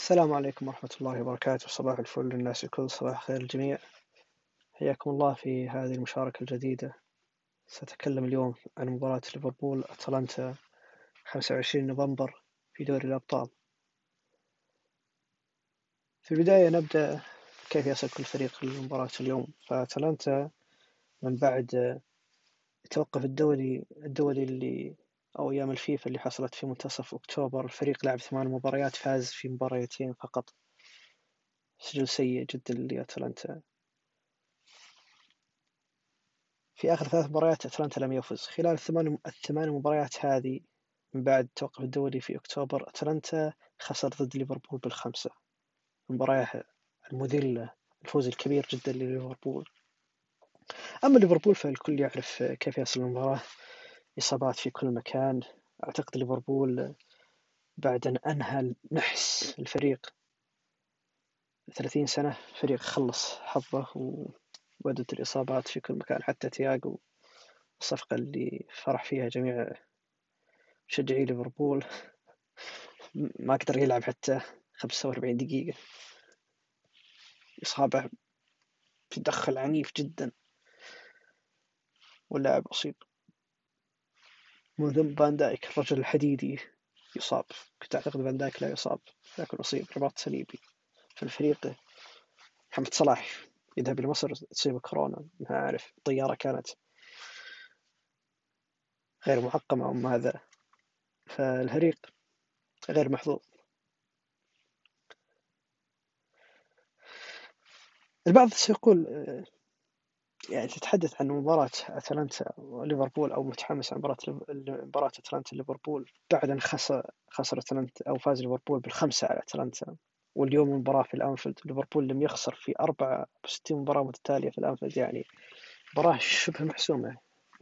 السلام عليكم ورحمة الله وبركاته. صباح الفل للناس الكل صباح خير الجميع حياكم الله في هذه المشاركة الجديدة. سأتكلم اليوم عن مباراة ليفربول أتلانتا 25 نوفمبر في دوري الأبطال. في البداية نبدأ كيف يصل كل فريق لمباراة اليوم. فأتلانتا من بعد التوقف الدولي الدولي اللي أو أيام الفيفا اللي حصلت في منتصف أكتوبر. الفريق لعب ثمان مباريات فاز في مباريتين فقط. سجل سيء جدا لأتلانتا. في آخر ثلاث مباريات أتلانتا لم يفز. خلال الثمان الثمان مباريات هذه من بعد التوقف الدولي في أكتوبر أتلانتا خسر ضد ليفربول بالخمسة. المباراة المذلة الفوز الكبير جدا لليفربول. أما ليفربول فالكل يعرف كيف يصل المباراة. إصابات في كل مكان. أعتقد ليفربول بعد أن أنهى نحس الفريق ثلاثين سنة فريق خلص حظه وبدت الإصابات في كل مكان حتى تياجو الصفقة اللي فرح فيها جميع مشجعي ليفربول. ما قدر يلعب حتى خمسة وأربعين دقيقة. إصابة تدخل عنيف جدا. واللاعب أصيب. منذ فان دايك الرجل الحديدي يصاب. كنت أعتقد فان دايك لا يصاب لكن أصيب. رباط صليبي في الفريق. محمد صلاح يذهب إلى مصر تصيب كورونا. ما أعرف. الطيارة كانت غير معقمة أو ماذا. فالفريق غير محظوظ. البعض سيقول يعني تتحدث عن مباراة أتلانتا وليفربول أو متحمس عن مباراة مباراة أتلانتا ليفربول بعد أن خسر خسر أتلانتا أو فاز ليفربول بالخمسة على أتلانتا. واليوم المباراة في الأنفيلد ليفربول لم يخسر في أربعة وستين مباراة متتالية في الأنفيلد يعني مباراة شبه محسومة.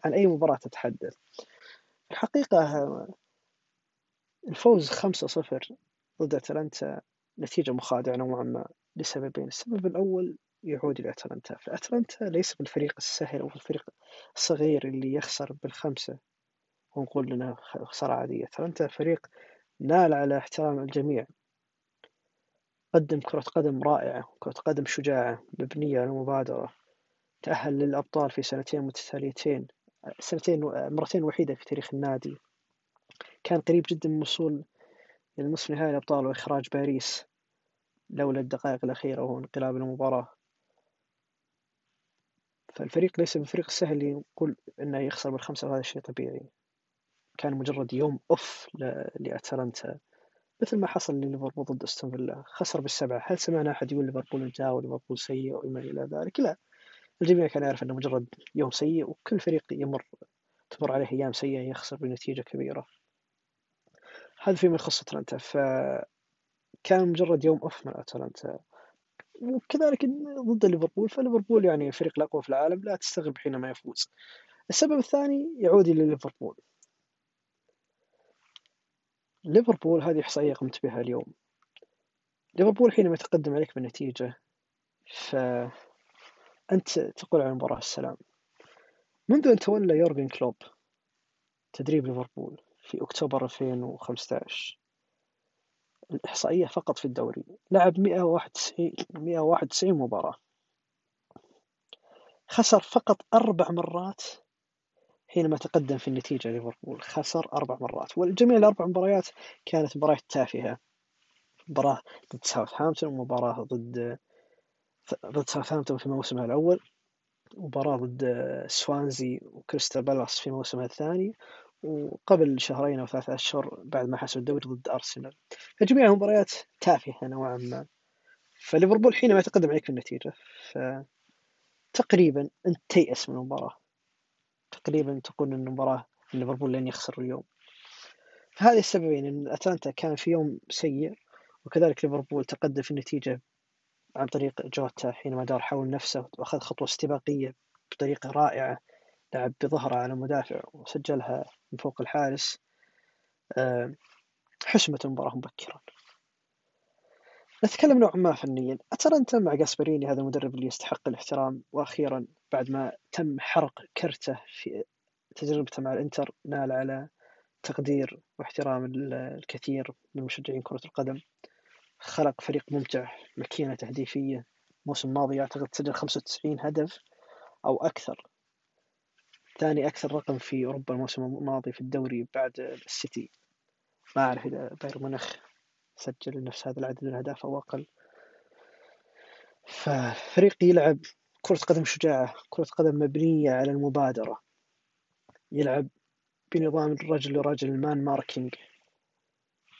عن أي مباراة تتحدث؟ الحقيقة الفوز خمسة صفر ضد أتلانتا نتيجة مخادعة نوعا ما لسببين. السبب الأول يعود إلى أتلانتا. فأتلانتا ليس بالفريق السهل أو الفريق الصغير اللي يخسر بالخمسة. ونقول لنا خسارة عادية. أتلانتا فريق نال على احترام الجميع. قدم كرة قدم رائعة كرة قدم شجاعة مبنية على المبادرة تأهل للأبطال في سنتين متتاليتين سنتين مرتين وحيدة في تاريخ النادي. كان قريب جدا من الوصول إلى نصف نهائي الأبطال وإخراج باريس لولا الدقائق الأخيرة وانقلاب المباراة. فالفريق ليس بالفريق السهل اللي يقول إنه يخسر بالخمسة وهذا شيء طبيعي. كان مجرد يوم أوف لأتلانتا. مثل ما حصل لليفربول ضد أستون فيلا. خسر بالسبعة. هل سمعنا أحد يقول ليفربول انتهى وليفربول سيء وما إلى ذلك؟ لا. الجميع كان يعرف إنه مجرد يوم سيء وكل فريق يمر تمر عليه أيام سيئة يخسر بنتيجة كبيرة. هذا فيما يخص أتلانتا. فكان مجرد يوم أوف من أتلانتا. وكذلك ضد ليفربول فليفربول يعني الفريق الأقوى في العالم لا تستغرب حينما يفوز. السبب الثاني يعود إلى ليفربول. ليفربول هذه إحصائية قمت بها اليوم. ليفربول حينما يتقدم عليك بالنتيجة فأنت تقول عن المباراة السلام. منذ أن تولى يورجن كلوب تدريب ليفربول في أكتوبر 2015 الإحصائية فقط في الدوري. لعب 191 191 مباراة. خسر فقط أربع مرات حينما تقدم في النتيجة ليفربول. خسر أربع مرات. والجميع الأربع مباريات كانت مباريات تافهة. مباراة ضد ساوثهامبتون ومباراة ضد ضد ساوثهامبتون في موسمها الأول مباراة ضد سوانزي وكريستال بالاس في موسمها الثاني وقبل شهرين أو ثلاثة أشهر بعد ما حسموا الدوري ضد أرسنال. فجميع المباريات تافهة نوعا ما. فليفربول حينما يتقدم عليك في النتيجة فتقريبا أنت تيأس من المباراة. تقريبا تقول أن المباراة ليفربول لن يخسر اليوم. فهذه السببين أن أتلانتا كان في يوم سيء وكذلك ليفربول تقدم في النتيجة عن طريق جوتا حينما دار حول نفسه وأخذ خطوة استباقية بطريقة رائعة. لعب بظهره على مدافع وسجلها من فوق الحارس. آه، حسمت المباراة مبكرا. نتكلم نوعا ما فنيا. أتلانتا مع جاسبريني هذا المدرب اللي يستحق الاحترام. وأخيرا بعد ما تم حرق كرته في تجربته مع الإنتر نال على تقدير واحترام الكثير من مشجعين كرة القدم. خلق فريق ممتع ماكينة تهديفية. الموسم الماضي أعتقد سجل 95 هدف أو أكثر. ثاني أكثر رقم في أوروبا الموسم الماضي في الدوري بعد السيتي. ما أعرف إذا بايرن مونخ سجل نفس هذا العدد من الأهداف أو أقل. ففريق يلعب كرة قدم شجاعة كرة قدم مبنية على المبادرة. يلعب بنظام الرجل لرجل مان ماركينج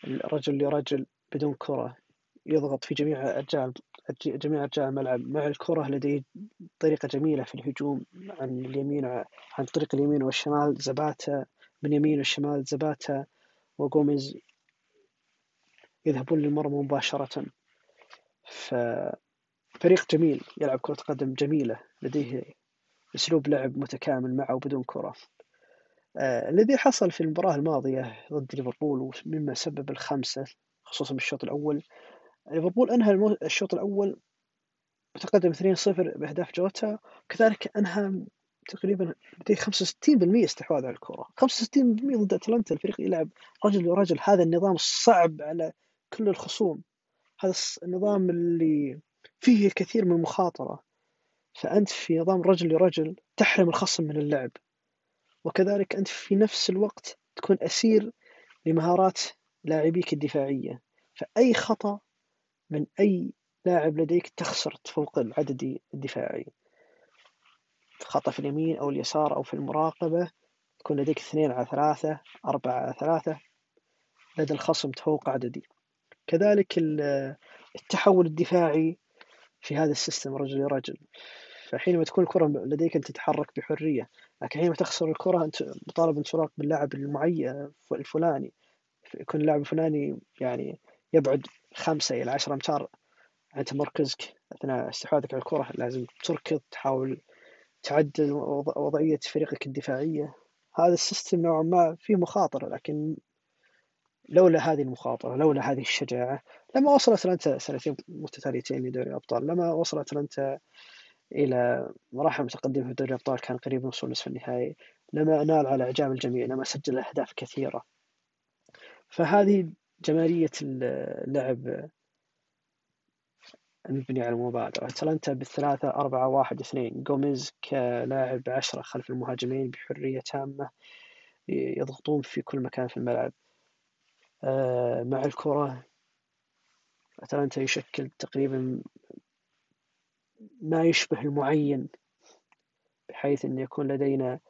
رجل لرجل بدون كرة. يضغط في جميع أرجاء جميع أرجاء الملعب مع الكرة لديه طريقة جميلة في الهجوم عن اليمين عن طريق اليمين والشمال زباتا من يمين والشمال زباتا وغوميز يذهبون للمرمى مباشرة. ففريق جميل يلعب كرة قدم جميلة لديه أسلوب لعب متكامل معه بدون كرة. آه الذي حصل في المباراة الماضية ضد ليفربول مما سبب الخمسة خصوصا بالشوط الأول ليفربول أنهى الشوط الأول متقدم 2-0 بأهداف جوتا وكذلك أنهى تقريبا بدي 65% استحواذ على الكرة. 65% ضد أتلانتا الفريق يلعب رجل ورجل. هذا النظام الصعب على كل الخصوم. هذا النظام اللي فيه الكثير من المخاطرة. فأنت في نظام رجل لرجل تحرم الخصم من اللعب. وكذلك أنت في نفس الوقت تكون أسير لمهارات لاعبيك الدفاعية. فأي خطأ من أي لاعب لديك تخسر فوق العدد الدفاعي؟ خطأ في اليمين أو اليسار أو في المراقبة تكون لديك اثنين على ثلاثة أربعة على ثلاثة لدى الخصم تفوق عددي. كذلك التحول الدفاعي في هذا السيستم رجل لرجل فحينما تكون الكرة لديك أن تتحرك بحرية لكن حينما تخسر الكرة أنت مطالب أن تراقب باللاعب المعين الفلاني. يكون اللاعب الفلاني يعني يبعد خمسة إلى عشرة أمتار. عن تمركزك أثناء استحواذك على الكرة لازم تركض تحاول تعدل وضعية فريقك الدفاعية. هذا السيستم نوعا ما فيه مخاطرة لكن لولا هذه المخاطرة لولا هذه الشجاعة لما وصل أتلانتا سنتين متتاليتين لدوري الأبطال لما وصل أتلانتا إلى مراحل متقدمة في دوري الأبطال كان قريب من وصول نصف النهائي لما نال على إعجاب الجميع لما سجل أهداف كثيرة. فهذه جمالية اللعب المبني على المبادرة أتلانتا بالثلاثة أربعة واحد اثنين. جوميز كلاعب عشرة خلف المهاجمين بحرية تامة يضغطون في كل مكان في الملعب. آه، مع الكرة أتلانتا يشكل تقريبا ما يشبه المعين بحيث أن يكون لدينا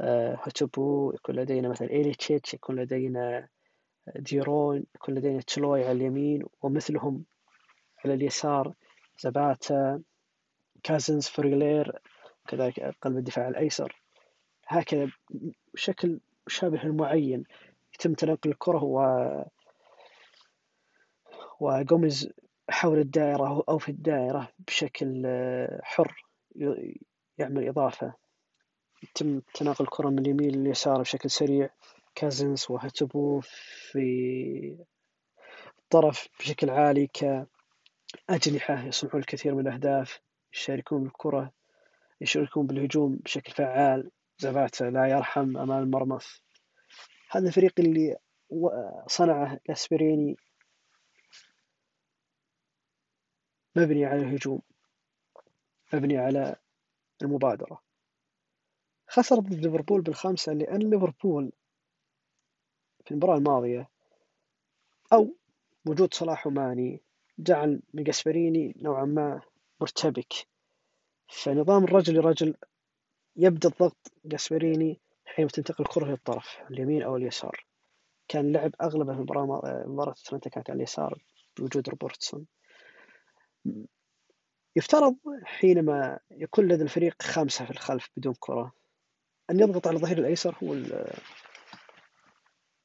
هوتوبو آه، يكون لدينا مثلا إيليتشيتش يكون لدينا ديرون يكون لدينا تشلوي على اليمين ومثلهم على اليسار زباتا كازنز فريلير كذلك قلب الدفاع الأيسر. هكذا بشكل مشابه المعين يتم تنقل الكرة و وجوميز حول الدائرة أو في الدائرة بشكل حر يعمل إضافة. يتم تناقل الكرة من اليمين لليسار بشكل سريع. كازنس وهتبو في الطرف بشكل عالي كأجنحة يصنعون الكثير من الأهداف يشاركون بالكرة يشاركون بالهجوم بشكل فعال زباتا لا يرحم أمام المرمى هذا الفريق اللي صنعه جاسبريني مبني على الهجوم مبني على المبادرة. خسر ضد ليفربول بالخامسة لأن ليفربول في المباراة الماضية. أو وجود صلاح وماني جعل من جاسبريني نوعا ما مرتبك. فنظام الرجل لرجل يبدأ الضغط جاسبريني حين تنتقل الكرة للطرف اليمين أو اليسار. كان لعب أغلبه في المباراة مباراة أتلانتا كانت على اليسار بوجود روبرتسون. يفترض حينما يكون لدى الفريق خمسة في الخلف بدون كرة أن يضغط على الظهير الأيسر هو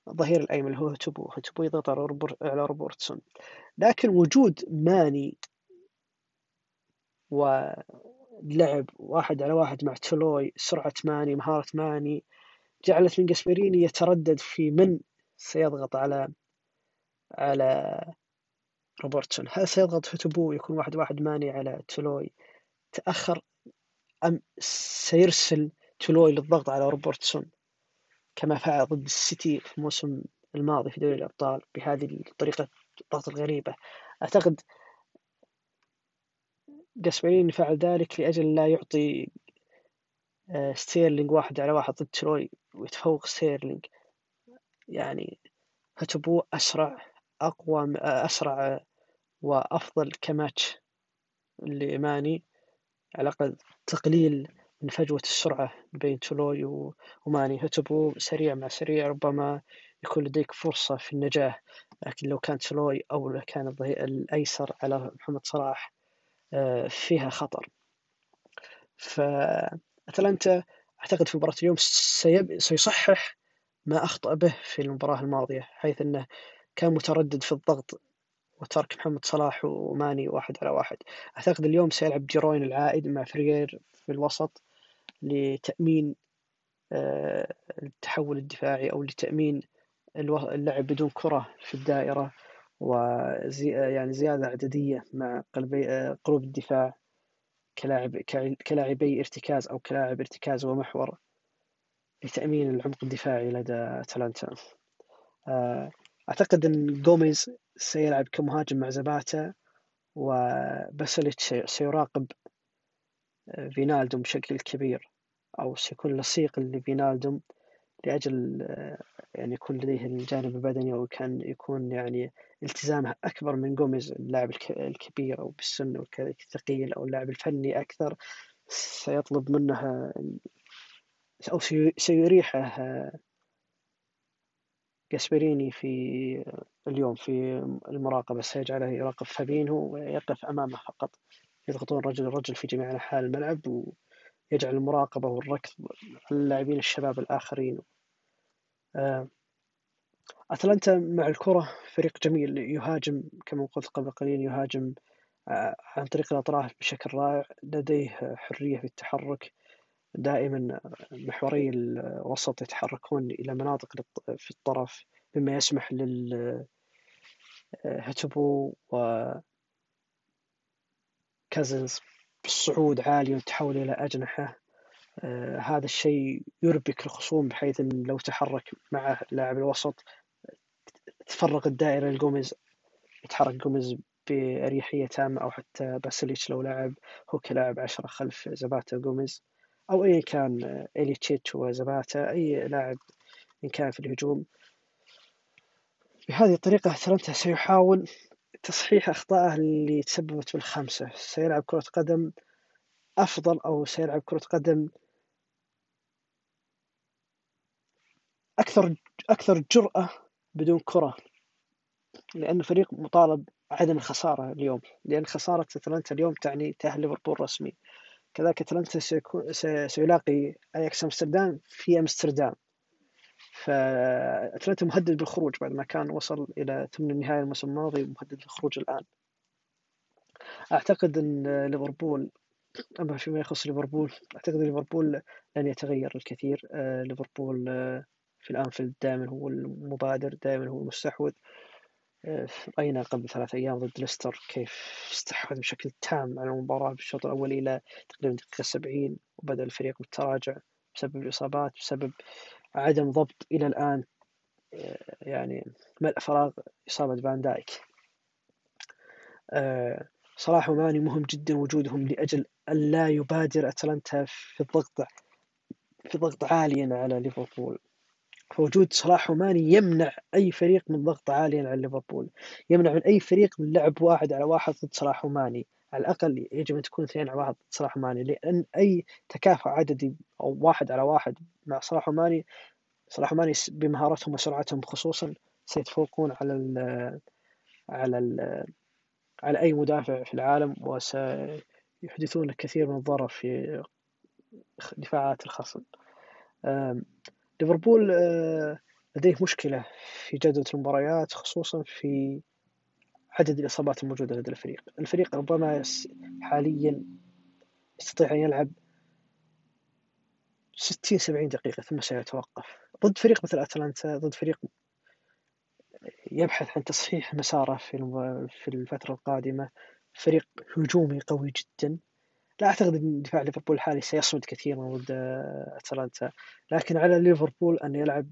الظهير الأيمن اللي هو هتبو هتبو يضغط على روبرتسون. لكن وجود ماني ولعب واحد على واحد مع تلوي سرعة ماني مهارة ماني جعلت من جاسبريني يتردد في من سيضغط على على روبرتسون. هل سيضغط فتبو يكون واحد واحد ماني على تلوي؟ تأخر أم سيرسل تلوي للضغط على روبرتسون؟ كما فعل ضد السيتي في الموسم الماضي في دوري الأبطال بهذه الطريقة الضغط الغريبة. أعتقد جاسبريني فعل ذلك لأجل لا يعطي آه، ستيرلينج واحد على واحد ضد تلوي ويتفوق ستيرلينج يعني هتبو أسرع أقوى أسرع وأفضل كماتش لماني على الأقل تقليل من فجوة السرعة بين تولوي وماني. هتبو سريع مع سريع ربما يكون لديك فرصة في النجاة. لكن لو كان تولوي أو كان الأيسر على محمد صلاح آه، فيها خطر. فأتلانتا أعتقد في مباراة اليوم سيصحح ما أخطأ به في المباراة الماضية حيث أنه كان متردد في الضغط وترك محمد صلاح وماني واحد على واحد. أعتقد اليوم سيلعب جيروين العائد مع فريير في الوسط. لتأمين آه، التحول الدفاعي أو لتأمين اللعب بدون كرة في الدائرة وزي يعني زيادة عددية مع قلبي آه، قلوب الدفاع كلاعب كلاعبي ارتكاز أو كلاعب ارتكاز ومحور لتأمين العمق الدفاعي لدى أتلانتا. آه، أعتقد أن جوميز سيلعب كمهاجم مع زباتا وباشاليتش سيراقب فينالدوم بشكل كبير أو سيكون لصيق لفينالدوم لأجل آه، يعني يكون لديه الجانب البدني أو كان يكون يعني التزامه أكبر من جوميز اللاعب الكبير أو بالسن الثقيل أو اللاعب الفني أكثر سيطلب منه أو سيريحه جاسبريني في اليوم في المراقبة سيجعله يراقب فابينهو ويقف أمامه فقط. يضغطون رجل الرجل في جميع أنحاء الملعب ويجعل المراقبة والركض على اللاعبين الشباب الآخرين. آه، أتلانتا مع الكرة فريق جميل يهاجم كما قلت قبل قليل يهاجم آه، عن طريق الأطراف بشكل رائع لديه حرية في التحرك دائما محوري الوسط يتحركون إلى مناطق في الطرف مما يسمح لل هتبو و كازنز بالصعود عالي والتحول إلى أجنحة. آه هذا الشيء يربك الخصوم بحيث أن لو تحرك مع لاعب الوسط تفرق الدائرة لجوميز يتحرك جوميز بأريحية تامة أو حتى باشاليتش لو لعب. هو كلاعب عشرة خلف زباتا جوميز أو أيا كان إيليتشيتش وزباتا أي لاعب إن كان في الهجوم. بهذه الطريقة أتلانتا سيحاول تصحيح أخطائه اللي تسببت بالخمسة. سيلعب كرة قدم أفضل أو سيلعب كرة قدم أكثر أكثر جرأة بدون كرة لأن الفريق مطالب عدم الخسارة اليوم. لأن خسارة أتلانتا اليوم تعني تأهل ليفربول رسمي. كذلك أتلانتا سيكون سيلاقي أياكس أمستردام في أمستردام. فاتلانتا مهدد بالخروج بعد ما كان وصل إلى ثمن النهائي الموسم الماضي مهدد بالخروج الآن. أعتقد أن ليفربول أما فيما يخص ليفربول أعتقد ليفربول لن يتغير الكثير. آه، ليفربول آه، في الأنفيلد دائما هو المبادر دائما هو المستحوذ. رأينا قبل ثلاث أيام ضد ليستر كيف استحوذ بشكل تام على المباراة بالشوط الأول إلى تقريبا الدقيقة 70 وبدأ الفريق بالتراجع بسبب الإصابات بسبب عدم ضبط إلى الآن آه، يعني ملء فراغ إصابة فان دايك. آه، صلاح وماني مهم جدا وجودهم لأجل ألا يبادر أتلانتا في الضغط في ضغط عاليا على ليفربول. فوجود صلاح وماني يمنع أي فريق من ضغط عاليا على ليفربول. يمنع من أي فريق من لعب واحد على واحد ضد صلاح وماني. على الأقل يجب أن تكون اثنين على واحد صلاح وماني لأن أي تكافؤ عددي أو واحد على واحد مع صلاح وماني صلاح وماني بمهارتهم وسرعتهم خصوصا سيتفوقون على ال على ال على أي مدافع في العالم وسيحدثون الكثير من الضرر في دفاعات الخصم. ليفربول آه، لديه مشكلة في جودة المباريات خصوصا في عدد الإصابات الموجودة لدى الفريق؟ الفريق ربما حاليا يستطيع أن يلعب 60 70 دقيقة ثم سيتوقف. ضد فريق مثل أتلانتا ضد فريق يبحث عن تصحيح مساره في في الفترة القادمة. فريق هجومي قوي جدا. لا أعتقد أن دفاع ليفربول الحالي سيصمد كثيرا ضد أتلانتا. لكن على ليفربول أن يلعب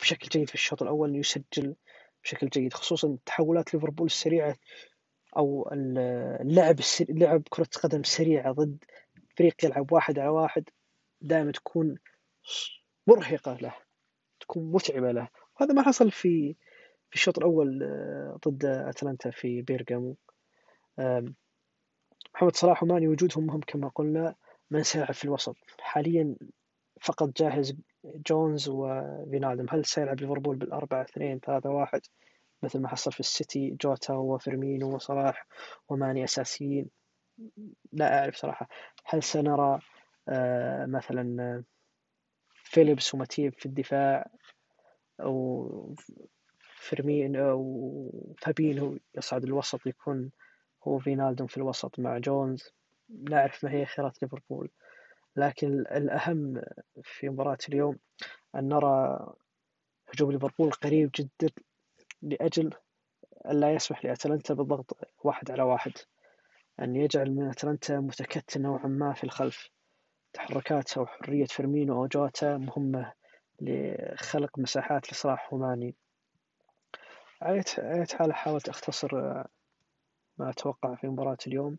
بشكل جيد في الشوط الأول يسجل بشكل جيد خصوصا تحولات ليفربول السريعة أو اللعب لعب كرة قدم سريعة ضد فريق يلعب واحد على واحد دائما تكون مرهقة له تكون متعبة له. وهذا ما حصل في في الشوط الأول آه، ضد أتلانتا في بيرغامو. محمد صلاح وماني وجودهم مهم كما قلنا من سيلعب في الوسط. حاليا فقط جاهز جونز وفينالدم هل سيلعب ليفربول بالأربعة اثنين ثلاثة واحد؟ مثل ما حصل في السيتي جوتا وفيرمينو وصلاح وماني أساسيين. لا أعرف صراحة. هل سنرى آه، مثلا فيليبس وماتيب في الدفاع أو فيرمينو يصعد الوسط يكون هو فينالدوم في الوسط مع جونز؟ لا أعرف ما هي خيارات ليفربول. لكن الأهم في مباراة اليوم أن نرى هجوم ليفربول قريب جدا لأجل ألا يسمح لأتلانتا بالضغط واحد على واحد أن يجعل من أتلانتا متكتل نوعا ما في الخلف. تحركات أو حرية فيرمينو جوتا مهمة لخلق مساحات لصلاح وماني على حال حاولت أختصر ما أتوقع في مباراة اليوم.